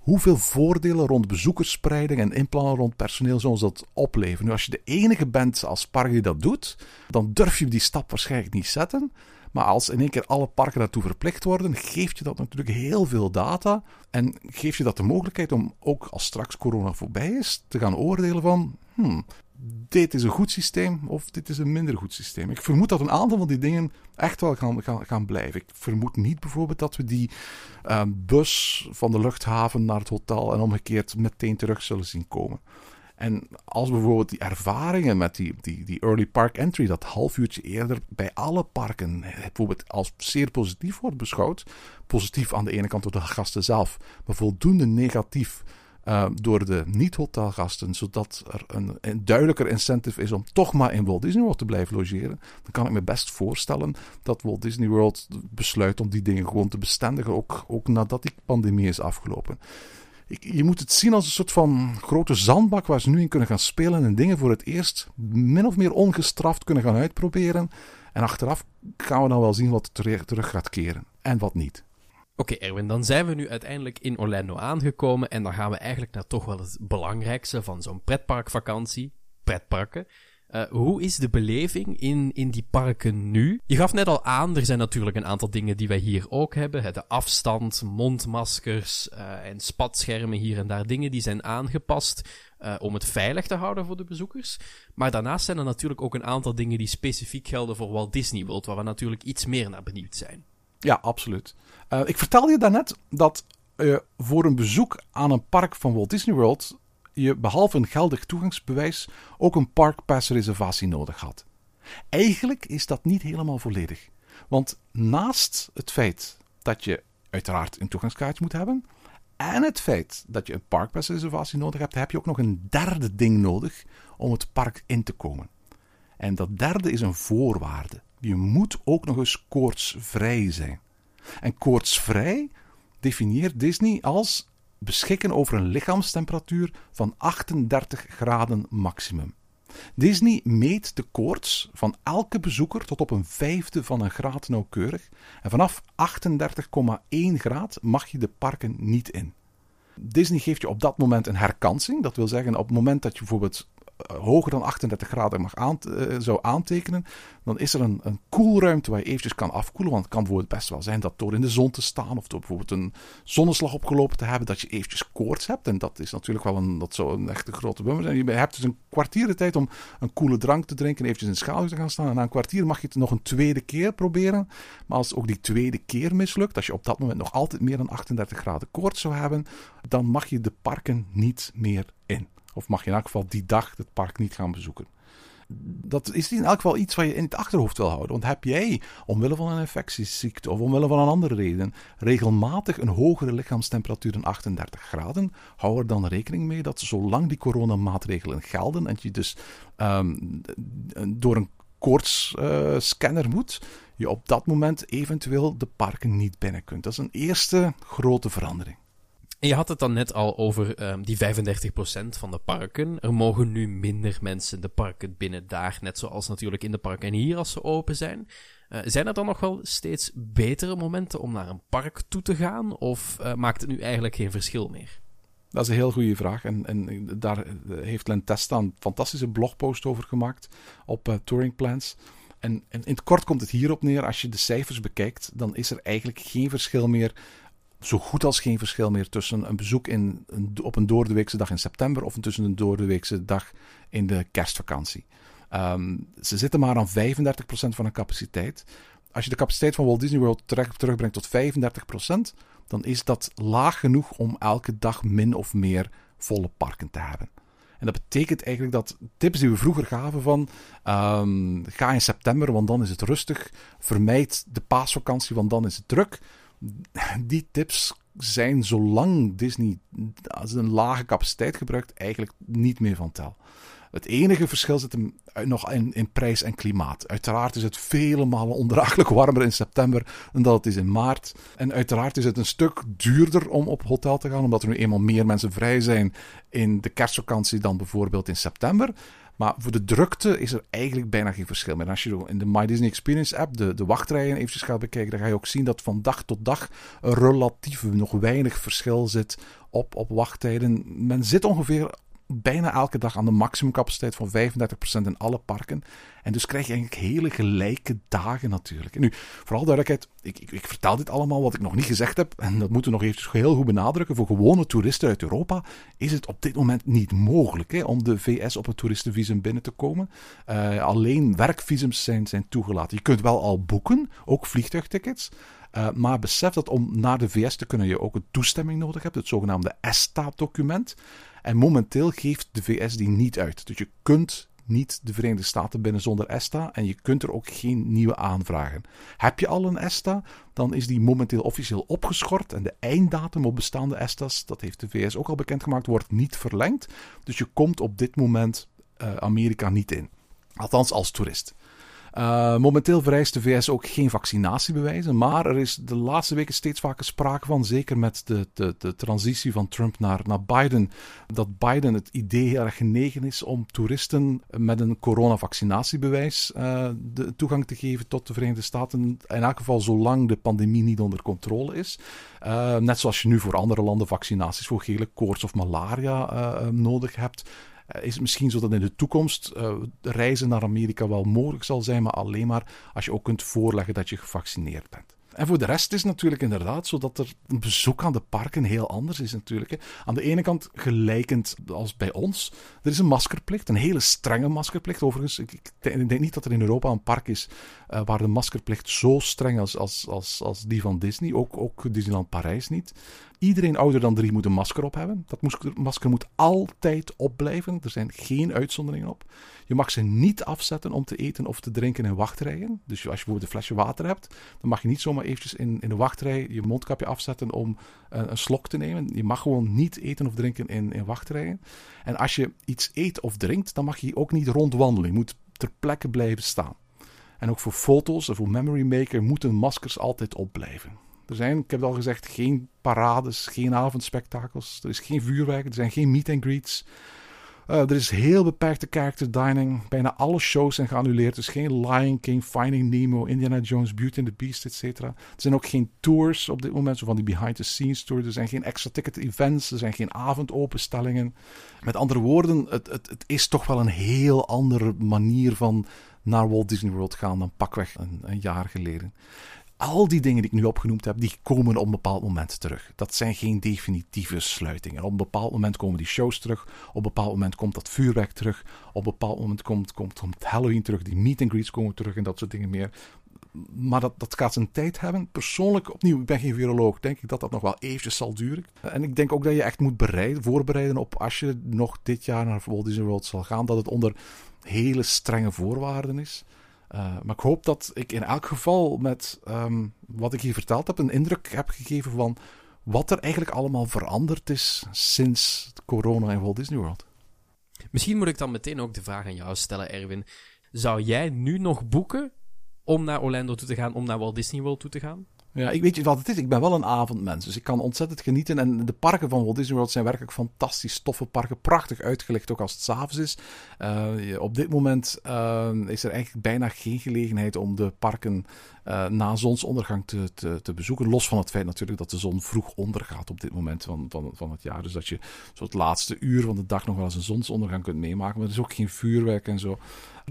Hoeveel voordelen rond bezoekersspreiding en inplannen rond personeel zullen dat opleveren? Nu, als je de enige bent als park die dat doet, dan durf je die stap waarschijnlijk niet zetten. Maar als in één keer alle parken daartoe verplicht worden, geeft je dat natuurlijk heel veel data. En geeft je dat de mogelijkheid om ook als straks corona voorbij is, te gaan oordelen van. Hmm, dit is een goed systeem of dit is een minder goed systeem. Ik vermoed dat een aantal van die dingen echt wel gaan, blijven. Ik vermoed niet bijvoorbeeld dat we die uh, bus van de luchthaven naar het hotel en omgekeerd meteen terug zullen zien komen. En als bijvoorbeeld die ervaringen met die, die, die early park entry, dat half uurtje eerder bij alle parken, bijvoorbeeld als zeer positief wordt beschouwd. Positief aan de ene kant door de gasten zelf, maar voldoende negatief uh, door de niet-hotelgasten, zodat er een, een, duidelijker incentive is om toch maar in Walt Disney World te blijven logeren, dan kan ik me best voorstellen dat Walt Disney World besluit om die dingen gewoon te bestendigen, ook, ook nadat die pandemie is afgelopen je moet het zien als een soort van grote zandbak waar ze nu in kunnen gaan spelen en dingen voor het eerst min of meer ongestraft kunnen gaan uitproberen. En achteraf gaan we dan wel zien wat terug gaat keren en wat niet. Oké, Erwin, dan zijn we nu uiteindelijk in Orlando aangekomen en dan gaan we eigenlijk naar toch wel het belangrijkste van zo'n pretparkvakantie, pretparken. Uh, hoe is de beleving in, in die parken nu? Je gaf net al aan, er zijn natuurlijk een aantal dingen die wij hier ook hebben. De afstand, mondmaskers uh, en spatschermen hier en daar. Dingen die zijn aangepast uh, om het veilig te houden voor de bezoekers. Maar daarnaast zijn er natuurlijk ook een aantal dingen die specifiek gelden voor Walt Disney World, waar we natuurlijk iets meer naar benieuwd zijn. Ja, absoluut. ik vertelde je daarnet dat voor een bezoek aan een park van Walt Disney World je behalve een geldig toegangsbewijs ook een parkpassreservatie nodig had. Eigenlijk is dat niet helemaal volledig. Want naast het feit dat je uiteraard een toegangskaartje moet hebben, en het feit dat je een parkpassreservatie nodig hebt, heb je ook nog een derde ding nodig om het park in te komen. En dat derde is een voorwaarde. Je moet ook nog eens koortsvrij zijn. En koortsvrij definieert Disney als beschikken over een lichaamstemperatuur van 38 graden maximum. Disney meet de koorts van elke bezoeker tot op een vijfde van een graad nauwkeurig en vanaf 38,1 graad mag je de parken niet in. Disney geeft je op dat moment een herkansing. Dat wil zeggen, op het moment dat je bijvoorbeeld hoger dan 38 graden mag uh, zou aantekenen, dan is er een, een koelruimte waar je eventjes kan afkoelen. Want het kan bijvoorbeeld best wel zijn dat door in de zon te staan of door bijvoorbeeld een zonneslag opgelopen te hebben, dat je eventjes koorts hebt. En dat is natuurlijk wel een, dat zou een echte grote bummer zijn. Je hebt dus een kwartier de tijd om een koele drank te drinken en eventjes in de schaduw te gaan staan. En na een kwartier mag je het nog een tweede keer proberen. Maar als ook die tweede keer mislukt, als je op dat moment nog altijd meer dan 38 graden koorts zou hebben, dan mag je de parken niet meer in. Of mag je in elk geval die dag het park niet gaan bezoeken. Dat is in elk geval iets wat je in het achterhoofd wil houden. Want heb jij, omwille van een infectieziekte of omwille van een andere reden, regelmatig een hogere lichaamstemperatuur dan 38 graden, hou er dan rekening mee dat zolang die coronamaatregelen gelden en je dus um, door een koortsscanner uh, moet, je op dat moment eventueel de parken niet binnen kunt. Dat is een eerste grote verandering. En je had het dan net al over um, die 35% van de parken. Er mogen nu minder mensen de parken binnen daar, net zoals natuurlijk in de parken en hier als ze open zijn. Uh, zijn er dan nog wel steeds betere momenten om naar een park toe te gaan? Of uh, maakt het nu eigenlijk geen verschil meer? Dat is een heel goede vraag. En, en daar heeft Len Testa een fantastische blogpost over gemaakt op Touring Plans. En, en, in het kort komt het hierop neer, als je de cijfers bekijkt, dan is er eigenlijk geen verschil meer zo goed als geen verschil meer tussen een bezoek in, een, op een doordeweekse dag in september of tussen een doordeweekse dag in de kerstvakantie. Um, ze zitten maar aan 35% van hun capaciteit. Als je de capaciteit van Walt Disney World terug, terugbrengt tot 35%, dan is dat laag genoeg om elke dag min of meer volle parken te hebben. En dat betekent eigenlijk dat tips die we vroeger gaven van um, ga in september, want dan is het rustig. Vermijd de paasvakantie, want dan is het druk die tips zijn zolang Disney een lage capaciteit gebruikt eigenlijk niet meer van tel. Het enige verschil zit hem nog in, in, prijs en klimaat. Uiteraard is het vele malen ondraaglijk warmer in september dan dat het is in maart. En uiteraard is het een stuk duurder om op hotel te gaan, omdat er nu eenmaal meer mensen vrij zijn in de kerstvakantie dan bijvoorbeeld in september. Maar voor de drukte is er eigenlijk bijna geen verschil meer. Als je in de My Disney Experience app de, de wachtrijen eventjes gaat bekijken, dan ga je ook zien dat van dag tot dag relatief nog weinig verschil zit op, op wachttijden. Men zit ongeveer bijna elke dag aan de maximumcapaciteit van 35% in alle parken. En dus krijg je eigenlijk hele gelijke dagen natuurlijk. En nu, vooral duidelijkheid, ik, ik, ik, vertel dit allemaal wat ik nog niet gezegd heb. En dat moeten we nog even heel goed benadrukken. Voor gewone toeristen uit Europa is het op dit moment niet mogelijk hè, om de VS op een toeristenvisum binnen te komen. Uh, alleen werkvisums zijn, zijn toegelaten. Je kunt wel al boeken, ook vliegtuigtickets. Uh, maar besef dat om naar de VS te kunnen je ook een toestemming nodig hebt, het zogenaamde ESTA-document. En momenteel geeft de VS die niet uit. Dus je kunt niet de Verenigde Staten binnen zonder ESTA en je kunt er ook geen nieuwe aanvragen. Heb je al een ESTA, dan is die momenteel officieel opgeschort en de einddatum op bestaande ESTA's, dat heeft de VS ook al bekendgemaakt, wordt niet verlengd. Dus je komt op dit moment uh, Amerika niet in. Althans als toerist. Uh, momenteel vereist de VS ook geen vaccinatiebewijzen, maar er is de laatste weken steeds vaker sprake van, zeker met de, de, de transitie van Trump naar, naar Biden, dat Biden het idee heel erg genegen is om toeristen met een coronavaccinatiebewijs uh, de toegang te geven tot de Verenigde Staten. In elk geval zolang de pandemie niet onder controle is. Uh, net zoals je nu voor andere landen vaccinaties voor gele koorts of malaria nodig hebt. Eh, is het misschien zo dat in de toekomst uh, reizen naar Amerika wel mogelijk zal zijn, maar alleen maar als je ook kunt voorleggen dat je gevaccineerd bent. En voor de rest is het natuurlijk inderdaad zo dat er een bezoek aan de parken heel anders is natuurlijk. Hè. Aan de ene kant gelijkend als bij ons. Er is een maskerplicht, een hele strenge maskerplicht. Overigens, ik, ik denk niet dat er in Europa een park is uh, waar de maskerplicht zo streng is als, als, als, die van Disney. Ook, ook Disneyland Parijs niet. Iedereen ouder dan drie moet een masker op hebben. Dat masker moet altijd opblijven. Er zijn geen uitzonderingen op. Je mag ze niet afzetten om te eten of te drinken in wachtrijen. Dus als je bijvoorbeeld een flesje water hebt, dan mag je niet zomaar eventjes in, in de wachtrij je mondkapje afzetten om een, een, slok te nemen. Je mag gewoon niet eten of drinken in, in wachtrijen. En als je iets eet of drinkt, dan mag je ook niet rondwandelen. Je moet ter plekke blijven staan. En ook voor foto's en voor Memory Maker moeten maskers altijd opblijven. Er zijn, ik heb al gezegd, geen parades, geen avondspectakels. Er is geen vuurwerk, er zijn geen meet and greets. Uh, er is heel beperkte character dining. Bijna alle shows zijn geannuleerd. Er is geen Lion King, Finding Nemo, Indiana Jones, Beauty and the Beast, etc. Er zijn ook geen tours op dit moment, zo van die behind-the-scenes tours. Er zijn geen extra ticket events, er zijn geen avondopenstellingen. Met andere woorden, het, het, het is toch wel een heel andere manier van naar Walt Disney World gaan dan pakweg een jaar geleden. Al die dingen die ik nu opgenoemd heb, die komen op een bepaald moment terug. Dat zijn geen definitieve sluitingen. Op een bepaald moment komen die shows terug. Op een bepaald moment komt dat vuurwerk terug. Op een bepaald moment komt, komt, komt Halloween terug. Die meet and greets komen terug en dat soort dingen meer. Maar dat, dat gaat zijn tijd hebben. Persoonlijk, opnieuw, ik ben geen viroloog, denk ik dat dat nog wel eventjes zal duren. En ik denk ook dat je echt moet bereiden, voorbereiden op als je nog dit jaar naar Walt Disney World zal gaan, dat het onder hele strenge voorwaarden is. Uh, maar ik hoop dat ik in elk geval met um, wat ik hier verteld heb, een indruk heb gegeven van wat er eigenlijk allemaal veranderd is sinds corona in Walt Disney World. Misschien moet ik dan meteen ook de vraag aan jou stellen, Erwin. Zou jij nu nog boeken om naar Orlando toe te gaan, om naar Walt Disney World toe te gaan? Ja, ik weet je wat het is. Ik ben wel een avondmens, dus ik kan ontzettend genieten. En de parken van Walt Disney World zijn werkelijk fantastisch toffe parken. Prachtig uitgelegd, ook als het s'avonds is. Uh, op dit moment uh, is er eigenlijk bijna geen gelegenheid om de parken uh, na zonsondergang te, te, te, bezoeken. Los van het feit natuurlijk dat de zon vroeg ondergaat op dit moment van, van, van het jaar. Dus dat je zo het laatste uur van de dag nog wel eens een zonsondergang kunt meemaken. Maar er is ook geen vuurwerk en zo.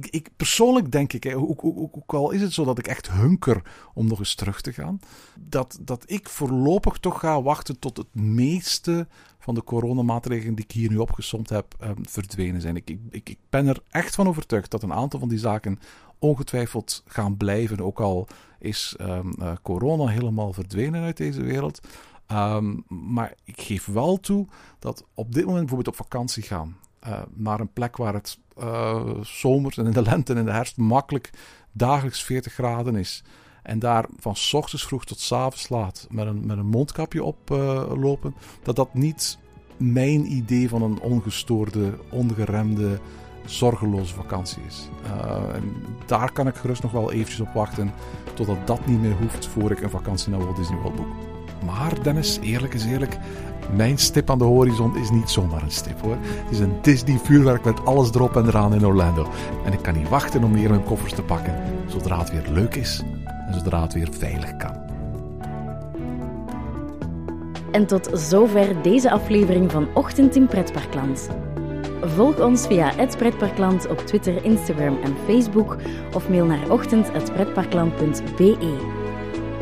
Ik, persoonlijk denk ik, ook, ook, ook, al is het zo dat ik echt hunker om nog eens terug te gaan, dat, dat ik voorlopig toch ga wachten tot het meeste van de coronamaatregelen die ik hier nu opgesomd heb um, verdwenen zijn. Ik, ik, ik ben er echt van overtuigd dat een aantal van die zaken ongetwijfeld gaan blijven. Ook al is um, uh, corona helemaal verdwenen uit deze wereld. Um, maar ik geef wel toe dat op dit moment bijvoorbeeld op vakantie gaan uh, naar een plek waar het uh, zomers en in de lente en in de herfst makkelijk dagelijks 40 graden is. En daar van ochtends vroeg tot s avonds laat met een, met een mondkapje op uh, lopen. Dat dat niet mijn idee van een ongestoorde, ongeremde, zorgeloze vakantie is. En daar kan ik gerust nog wel eventjes op wachten. Totdat dat niet meer hoeft voor ik een vakantie naar Walt Disney World boek. Maar Dennis, eerlijk is eerlijk. Mijn stip aan de horizon is niet zomaar een stip hoor. Het is een Disney vuurwerk met alles erop en eraan in Orlando. En ik kan niet wachten om weer mijn koffers te pakken. Zodra het weer leuk is en zodra het weer veilig kan. En tot zover deze aflevering van Ochtend in Pretparkland. Volg ons via het Pretparkland op Twitter, Instagram en Facebook of mail naar ochtend.pretparkland.be.